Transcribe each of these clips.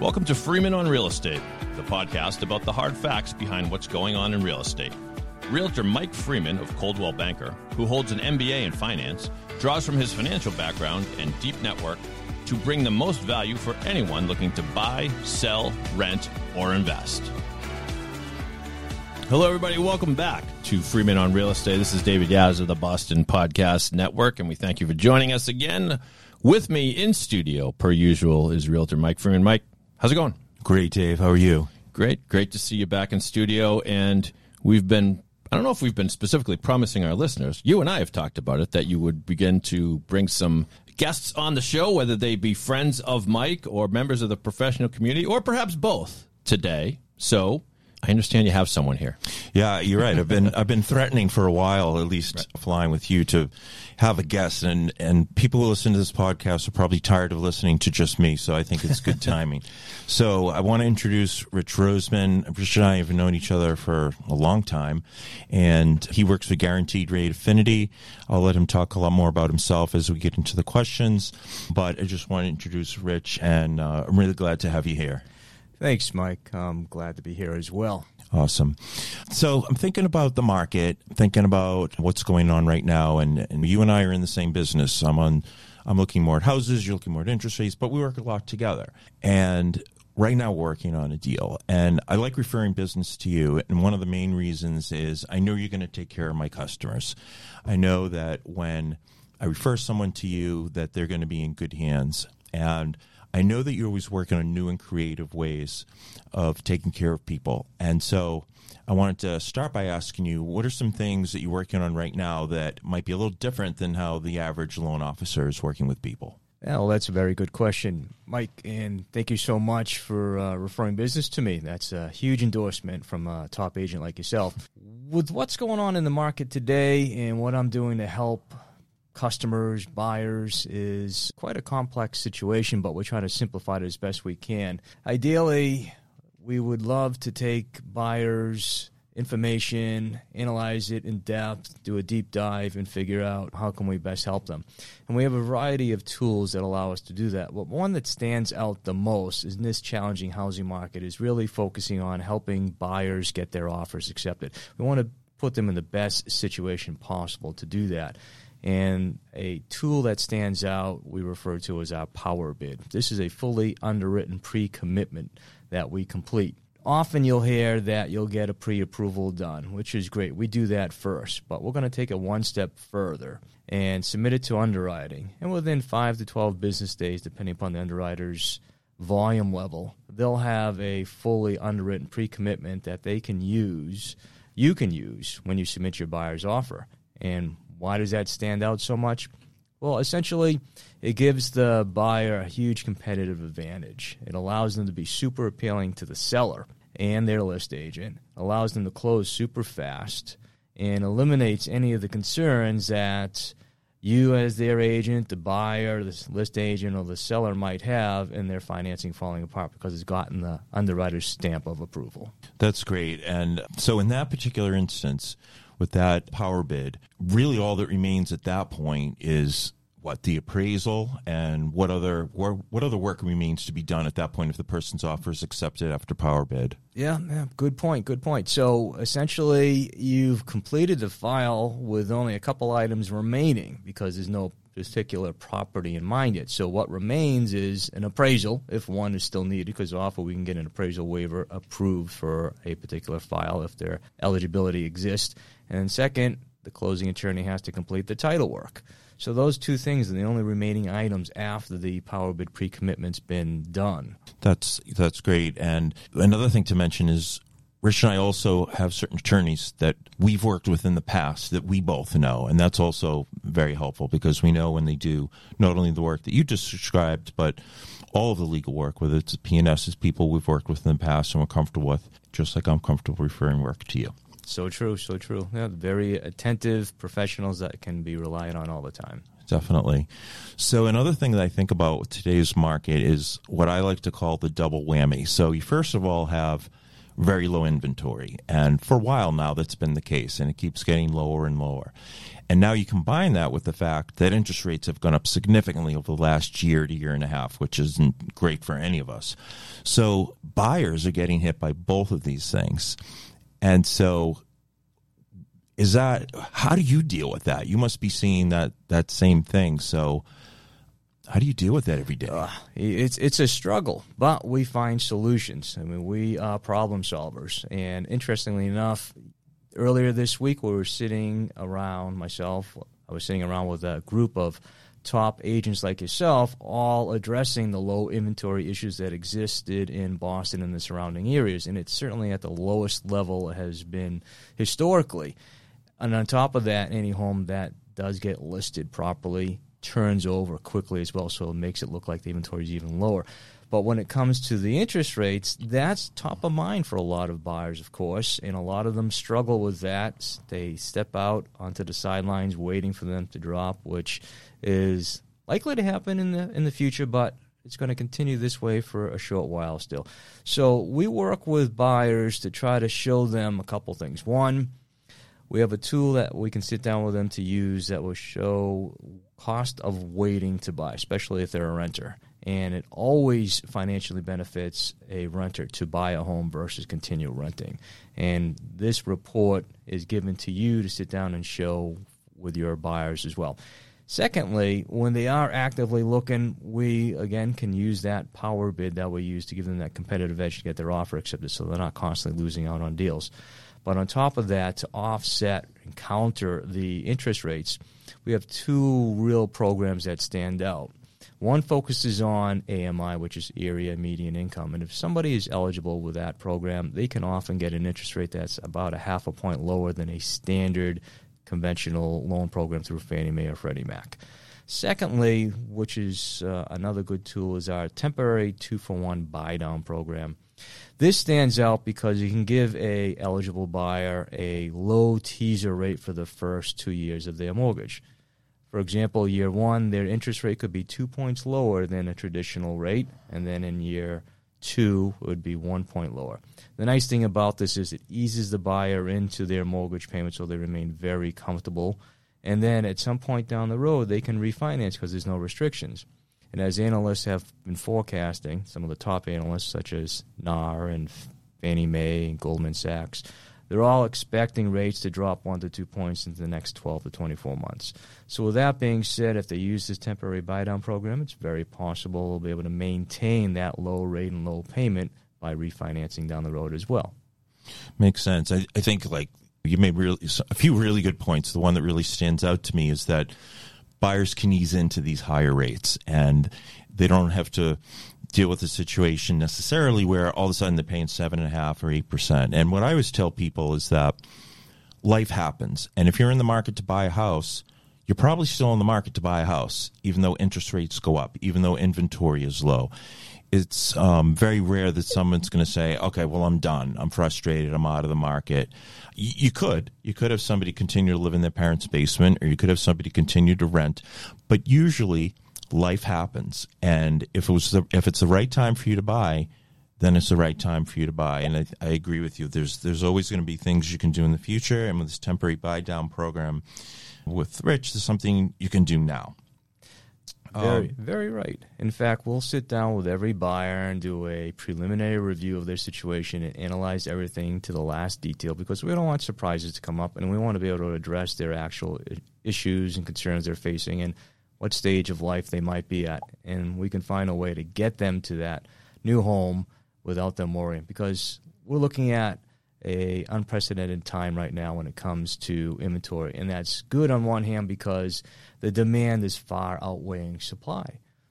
Welcome to Freeman on Real Estate, the podcast about the hard facts behind what's going on in real estate. Realtor Mike Freeman of Coldwell Banker, who holds an MBA in finance, draws from his financial background and deep network to bring the most value for anyone looking to buy, sell, rent, or invest. Hello, everybody. Welcome back to Freeman on Real Estate. This is David Yaz of the Boston Podcast Network, and we thank you for joining us again. With me in studio, per usual, is Realtor Mike Freeman. Mike, how's it going? Great, Dave. How are you? Great. Great to see you back in studio. And we've been, I don't know if we've been specifically promising our listeners, you and I have talked about it, that you would begin to bring some guests on the show, whether they be friends of Mike or members of the professional community, or perhaps both today. So I understand you have someone here. Yeah, you're right. I've been I've been threatening for a while, at least right. flying with you, to have a guest, and and people who listen to this podcast are probably tired of listening to just me. So I think it's good timing. So I want to introduce Rich Roseman. Rich and I have known each other for a long time, and he works for Guaranteed Rate Affinity. I'll let him talk a lot more about himself as we get into the questions, but I just want to introduce Rich, and uh, I'm really glad to have you here. Thanks, Mike. I'm glad to be here as well. Awesome. So I'm thinking about the market, thinking about what's going on right now, and, and you and I are in the same business. I'm on, I'm looking more at houses, you're looking more at interest rates, but we work a lot together. And right now we're working on a deal and I like referring business to you and one of the main reasons is I know you're going to take care of my customers. I know that when I refer someone to you that they're going to be in good hands and I know that you're always working on new and creative ways of taking care of people. And so I wanted to start by asking you what are some things that you're working on right now that might be a little different than how the average loan officer is working with people? Well, that's a very good question, Mike. And thank you so much for uh, referring business to me. That's a huge endorsement from a top agent like yourself. With what's going on in the market today and what I'm doing to help customers, buyers is quite a complex situation, but we're trying to simplify it as best we can. Ideally, we would love to take buyers' information, analyze it in depth, do a deep dive, and figure out how can we best help them. And we have a variety of tools that allow us to do that. But one that stands out the most in this challenging housing market is really focusing on helping buyers get their offers accepted. We want to put them in the best situation possible to do that. And a tool that stands out we refer to as our power bid. This is a fully underwritten pre commitment that we complete. Often you'll hear that you'll get a pre approval done, which is great. We do that first, but we're going to take it one step further and submit it to underwriting. And within 5 to 12 business days, depending upon the underwriter's volume level, they'll have a fully underwritten pre commitment that they can use, you can use when you submit your buyer's offer. And why does that stand out so much? Well, essentially, it gives the buyer a huge competitive advantage. It allows them to be super appealing to the seller and their list agent, allows them to close super fast, and eliminates any of the concerns that you, as their agent, the buyer, the list agent, or the seller might have in their financing falling apart because it's gotten the underwriter's stamp of approval. That's great. And so, in that particular instance, with that power bid, really all that remains at that point is what the appraisal and what other what other work remains to be done at that point if the person's offer is accepted after power bid. Yeah, yeah, good point. Good point. So essentially, you've completed the file with only a couple items remaining because there's no particular property in mind yet. So what remains is an appraisal, if one is still needed, because often we can get an appraisal waiver approved for a particular file if their eligibility exists. And second, the closing attorney has to complete the title work. So those two things are the only remaining items after the power bid pre-commitment's been done. That's that's great. And another thing to mention is Rich and I also have certain attorneys that we've worked with in the past that we both know, and that's also very helpful because we know when they do not only the work that you just described, but all of the legal work, whether it's P&S's people we've worked with in the past and we're comfortable with, just like I'm comfortable referring work to you. So true, so true. Yeah, very attentive professionals that can be relied on all the time. Definitely. So another thing that I think about today's market is what I like to call the double whammy. So you first of all have very low inventory, and for a while now that's been the case, and it keeps getting lower and lower. And now you combine that with the fact that interest rates have gone up significantly over the last year to year and a half, which isn't great for any of us. So buyers are getting hit by both of these things. And so is that how do you deal with that? You must be seeing that that same thing. So how do you deal with that every day? Uh, it's it's a struggle, but we find solutions. I mean, we are problem solvers. And interestingly enough, earlier this week we were sitting around myself. I was sitting around with a group of top agents like yourself, all addressing the low inventory issues that existed in Boston and the surrounding areas. And it's certainly at the lowest level it has been historically. And on top of that, any home that does get listed properly turns over quickly as well, so it makes it look like the inventory is even lower. But when it comes to the interest rates, that's top of mind for a lot of buyers, of course, and a lot of them struggle with that. They step out onto the sidelines waiting for them to drop, which is likely to happen in the in the future, but it's going to continue this way for a short while still. So we work with buyers to try to show them a couple things. One, we have a tool that we can sit down with them to use that will show cost of waiting to buy, especially if they're a renter. And it always financially benefits a renter to buy a home versus continue renting. And this report is given to you to sit down and show with your buyers as well. Secondly, when they are actively looking, we again can use that power bid that we use to give them that competitive edge to get their offer accepted so they're not constantly losing out on deals. But on top of that, to offset and counter the interest rates, we have two real programs that stand out. One focuses on AMI, which is area median income. And if somebody is eligible with that program, they can often get an interest rate that's about a half a point lower than a standard conventional loan program through Fannie Mae or Freddie Mac. Secondly, which is uh, another good tool, is our temporary two for one buy down program. This stands out because you can give a eligible buyer a low teaser rate for the first two years of their mortgage. For example, year one, their interest rate could be two points lower than a traditional rate, and then in year two, would be one point lower. The nice thing about this is it eases the buyer into their mortgage payment so they remain very comfortable. And then at some point down the road, they can refinance because there's no restrictions. And as analysts have been forecasting, some of the top analysts, such as NAR and Fannie Mae and Goldman Sachs, they're all expecting rates to drop one to two points in the next 12 to 24 months. So, with that being said, if they use this temporary buy down program, it's very possible they'll be able to maintain that low rate and low payment by refinancing down the road as well. Makes sense. I, I think, like, you made really, a few really good points. The one that really stands out to me is that buyers can ease into these higher rates and they don't have to deal with a situation necessarily where all of a sudden they're paying seven and a half or eight percent. And what I always tell people is that life happens. And if you're in the market to buy a house, you're probably still in the market to buy a house, even though interest rates go up, even though inventory is low. It's um, very rare that someone's going to say, okay, well, I'm done. I'm frustrated. I'm out of the market. Y- you could. You could have somebody continue to live in their parents' basement, or you could have somebody continue to rent. But usually, life happens, and if it was the, if it's the right time for you to buy, then it's the right time for you to buy. And I, I agree with you. There's there's always going to be things you can do in the future, and with this temporary buy down program with Rich, there's something you can do now. Very, um, very right. In fact, we'll sit down with every buyer and do a preliminary review of their situation and analyze everything to the last detail because we don't want surprises to come up and we want to be able to address their actual issues and concerns they're facing and what stage of life they might be at. And we can find a way to get them to that new home without them worrying. Because we're looking at a unprecedented time right now when it comes to inventory. And that's good on one hand because the demand is far outweighing supply.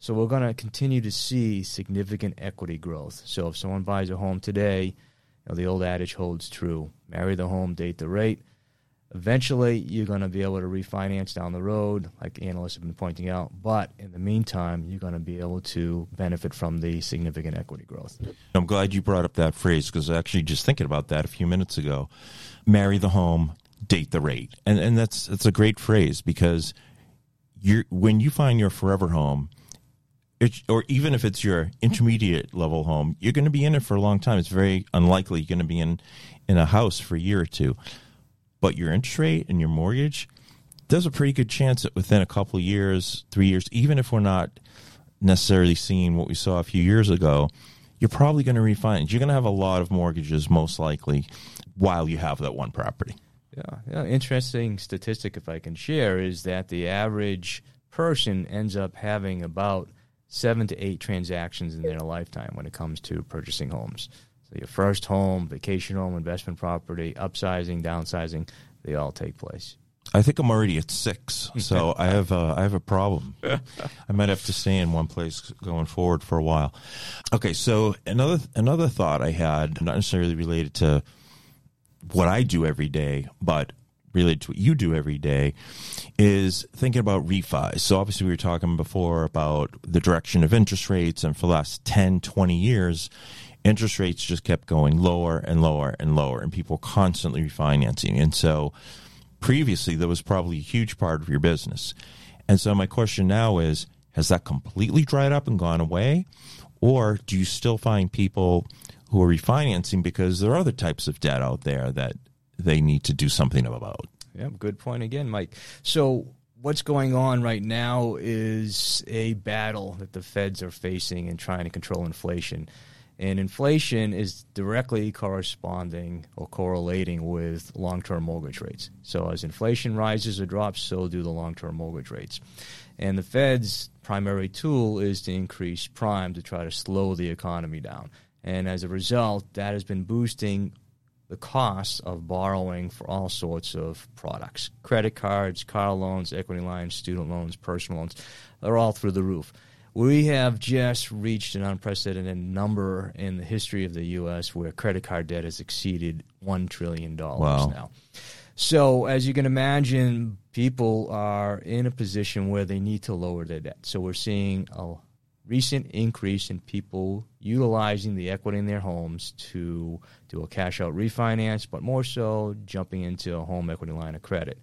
So we're going to continue to see significant equity growth. So if someone buys a home today you know, the old adage holds true. Marry the home date the rate Eventually, you're going to be able to refinance down the road, like analysts have been pointing out. But in the meantime, you're going to be able to benefit from the significant equity growth. I'm glad you brought up that phrase because actually just thinking about that a few minutes ago. Marry the home, date the rate, and and that's that's a great phrase because you when you find your forever home. It, or even if it's your intermediate level home, you're going to be in it for a long time. It's very unlikely you're going to be in in a house for a year or two but your interest rate and your mortgage there's a pretty good chance that within a couple years, three years, even if we're not necessarily seeing what we saw a few years ago, you're probably going to refinance. You're going to have a lot of mortgages, most likely, while you have that one property. Yeah, yeah. Interesting statistic, if I can share, is that the average person ends up having about seven to eight transactions in their lifetime when it comes to purchasing homes. So your first home, vacation home, investment property, upsizing, downsizing, they all take place. I think I'm already at six, so I have a, I have a problem. I might have to stay in one place going forward for a while. Okay, so another another thought I had, not necessarily related to what I do every day, but related to what you do every day, is thinking about refis. So obviously we were talking before about the direction of interest rates, and for the last 10, 20 years, interest rates just kept going lower and lower and lower, and people constantly refinancing. And so previously that was probably a huge part of your business. And so my question now is has that completely dried up and gone away? Or do you still find people who are refinancing because there are other types of debt out there that they need to do something about? Yeah, good point again, Mike. So what's going on right now is a battle that the feds are facing in trying to control inflation. And inflation is directly corresponding or correlating with long term mortgage rates. So, as inflation rises or drops, so do the long term mortgage rates. And the Fed's primary tool is to increase prime to try to slow the economy down. And as a result, that has been boosting the cost of borrowing for all sorts of products credit cards, car loans, equity lines, student loans, personal loans. They're all through the roof. We have just reached an unprecedented number in the history of the U.S. where credit card debt has exceeded $1 trillion wow. now. So, as you can imagine, people are in a position where they need to lower their debt. So, we're seeing a recent increase in people utilizing the equity in their homes to do a cash out refinance, but more so jumping into a home equity line of credit.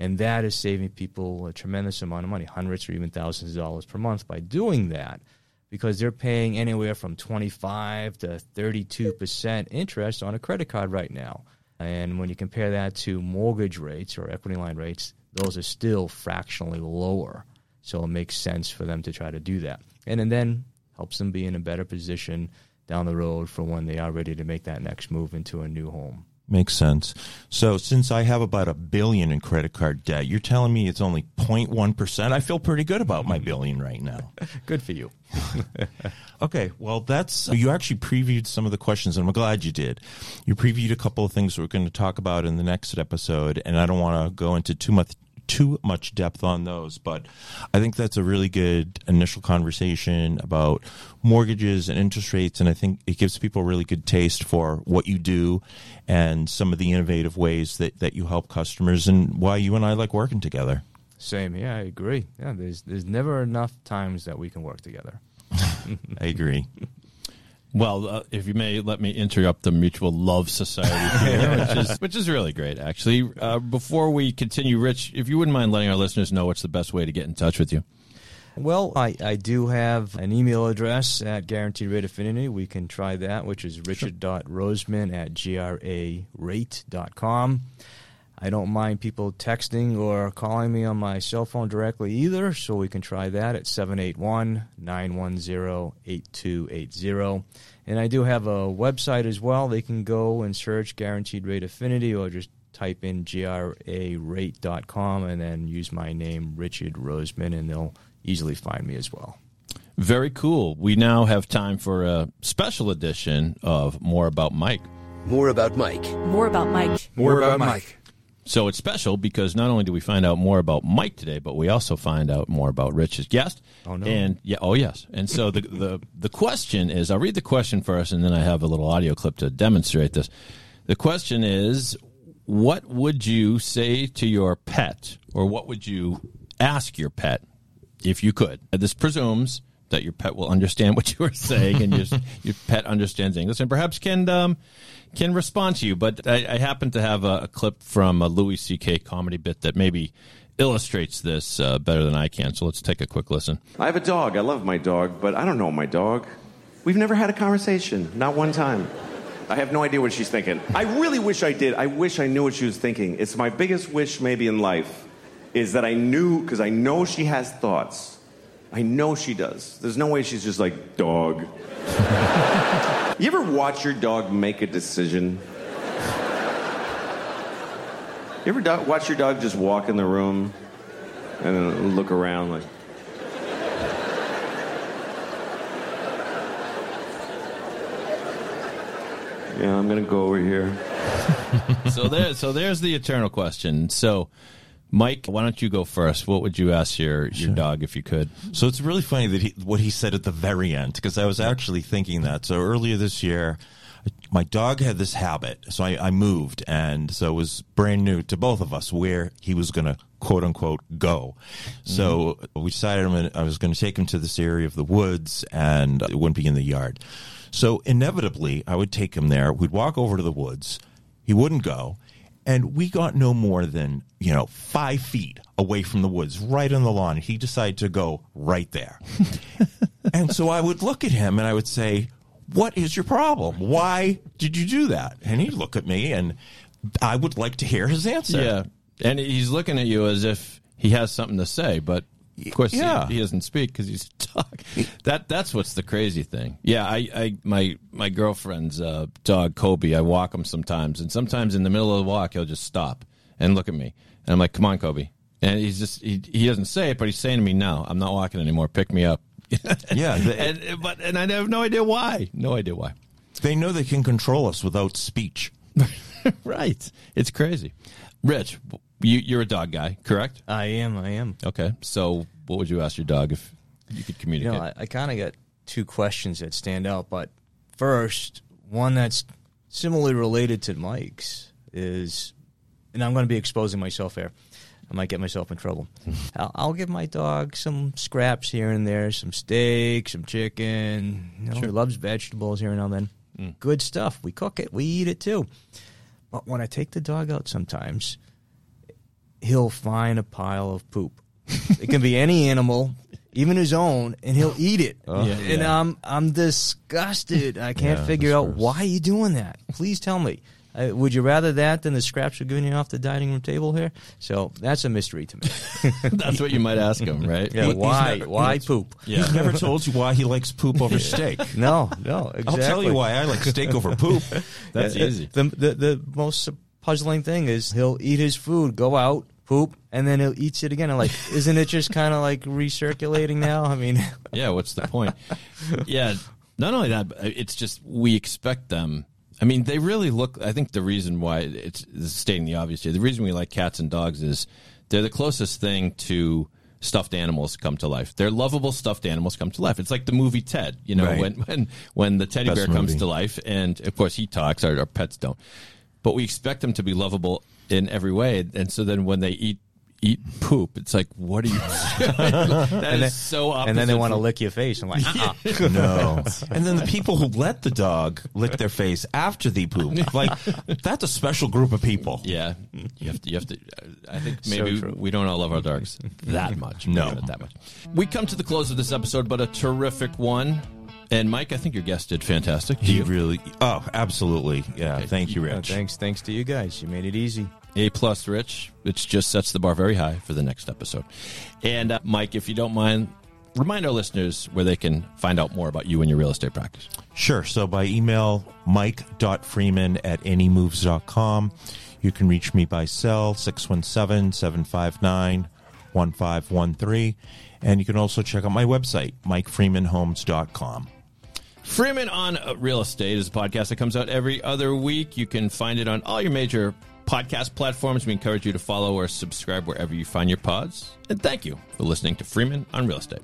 And that is saving people a tremendous amount of money, hundreds or even thousands of dollars per month by doing that because they're paying anywhere from 25 to 32% interest on a credit card right now. And when you compare that to mortgage rates or equity line rates, those are still fractionally lower. So it makes sense for them to try to do that. And, and then helps them be in a better position down the road for when they are ready to make that next move into a new home. Makes sense. So since I have about a billion in credit card debt, you're telling me it's only 0.1%. I feel pretty good about my billion right now. good for you. okay, well that's you actually previewed some of the questions and I'm glad you did. You previewed a couple of things we're going to talk about in the next episode and I don't want to go into too much too much depth on those, but I think that's a really good initial conversation about mortgages and interest rates. And I think it gives people a really good taste for what you do and some of the innovative ways that, that you help customers and why you and I like working together. Same. Yeah, I agree. Yeah, there's, there's never enough times that we can work together. I agree. Well, uh, if you may let me interrupt the Mutual Love Society, here, which, is, which is really great, actually. Uh, before we continue, Rich, if you wouldn't mind letting our listeners know what's the best way to get in touch with you. Well, I, I do have an email address at Guaranteed Rate Affinity. We can try that, which is richard.roseman at grarate.com. I don't mind people texting or calling me on my cell phone directly either, so we can try that at 781 910 8280. And I do have a website as well. They can go and search Guaranteed Rate Affinity or just type in grarate.com and then use my name, Richard Roseman, and they'll easily find me as well. Very cool. We now have time for a special edition of More About Mike. More about Mike. More about Mike. More about Mike. So it's special because not only do we find out more about Mike today, but we also find out more about Rich's guest. Oh no! And yeah, oh yes. And so the the the question is, I'll read the question first, and then I have a little audio clip to demonstrate this. The question is, what would you say to your pet, or what would you ask your pet if you could? This presumes that your pet will understand what you are saying, and your your pet understands English, and perhaps can. Um, can respond to you. But I, I happen to have a, a, clip from a Louis C.K. comedy bit that maybe illustrates this uh, better than I can. So let's take a quick listen. I have a dog. I love my dog, but I don't know my dog. We've never had a conversation, not one time. I have no idea what she's thinking. I really wish I did. I wish I knew what she was thinking. It's my biggest wish, maybe in life, is that I knew, because I know she has thoughts. I know she does. There's no way she's just like, dog. you ever watch your dog make a decision? You ever do- watch your dog just walk in the room and then look around like, yeah, I'm gonna go over here. so there, so there's the eternal question. So, Mike, why don't you go first? What would you ask your your dog if you could? So it's really funny that he, what he said at the very end because I was actually thinking that. So earlier this year, my dog had this habit. So I, I moved, and so it was brand new to both of us where he was going to quote unquote go. So mm-hmm. we decided I'm gonna, I was going to take him to this area of the woods, and it wouldn't be in the yard. So inevitably, I would take him there. We'd walk over to the woods. He wouldn't go. And we got no more than, you know, five feet away from the woods, right on the lawn. He decided to go right there. and so I would look at him and I would say, What is your problem? Why did you do that? And he'd look at me and I would like to hear his answer. Yeah, and he's looking at you as if he has something to say, but of course, Yeah. he, he doesn't speak because he's dog. That that's what's the crazy thing. Yeah, I, I my my girlfriend's uh, dog Kobe. I walk him sometimes, and sometimes in the middle of the walk, he'll just stop and look at me, and I'm like, "Come on, Kobe," and he's just he, he doesn't say it, but he's saying to me, "No, I'm not walking anymore. Pick me up." Yeah, and but and I have no idea why. No idea why. They know they can control us without speech. right. It's crazy. Rich, you, you're a dog guy, correct? I am. I am. Okay. So, what would you ask your dog if you could You communicate? know, I, I kind of got two questions that stand out, but first, one that's similarly related to Mike's is, and I'm going to be exposing myself here. I might get myself in trouble. I'll, I'll give my dog some scraps here and there, some steak, some chicken. You know, He loves vegetables here and now and then. Good stuff. We cook it, we eat it too. But when I take the dog out, sometimes he'll find a pile of poop. it can be any animal, even his own, and he'll eat it. Yeah, and yeah. I'm I'm disgusted. I can't Yeah, figure that's out why are you doing that. Please tell me. Uh, would you rather that than the scraps you're giving you off the dining room table here? So that's a mystery to me. That's what you might ask him, right? Yeah, he's why? never- why he's- poop? Yeah. He's never told you why he likes poop over steak. No, no. Exactly. I'll tell you why I like steak over poop. That's easy. The, the the most puzzling thing is he'll eat his food, go out, poop, and then he'll eat it again. I'm like, isn't it just kind of like recirculating now? I mean, Yeah. What's the point? yeah. Not only that, but it's just we expect them. I mean, they really look. I think the reason why it's, it's stating the obvious here. The reason we like cats and dogs is they're the closest thing to stuffed animals come to life. They're lovable stuffed animals come to life. It's like the movie Ted. You know, Right. when when when the teddy Best bear comes movie. to life, and of course he talks. Our, our pets don't, but we expect them to be lovable in every way. And so then when they eat eat poop, it's like, what are you? that is so opposite. and then they want to lick your face. I'm like, uh-uh. No. And then the people who let the dog lick their face after the poop, like that's a special group of people. Yeah, you have to. You have to. I think maybe true. we don't all love our dogs that much. No. That much. We come to the close of this episode, but a terrific one. And Mike, I think your guest did fantastic. Do He you? really, oh, absolutely. Yeah. Thank you, Uh, Rich. thanks, thanks to you guys. You made it easy. A plus, Rich, which just sets the bar very high for the next episode. And uh, Mike, if you don't mind, remind our listeners where they can find out more about you and your real estate practice. Sure. So by email, mike.freeman at nemoves.com. You can reach me by cell, 617 759 1513. And you can also check out my website, mikefreemanhomes.com. Freeman on Real Estate is a podcast that comes out every other week. You can find it on all your major podcast platforms. We encourage you to follow or subscribe wherever you find your pods. And thank you for listening to Freeman on Real Estate.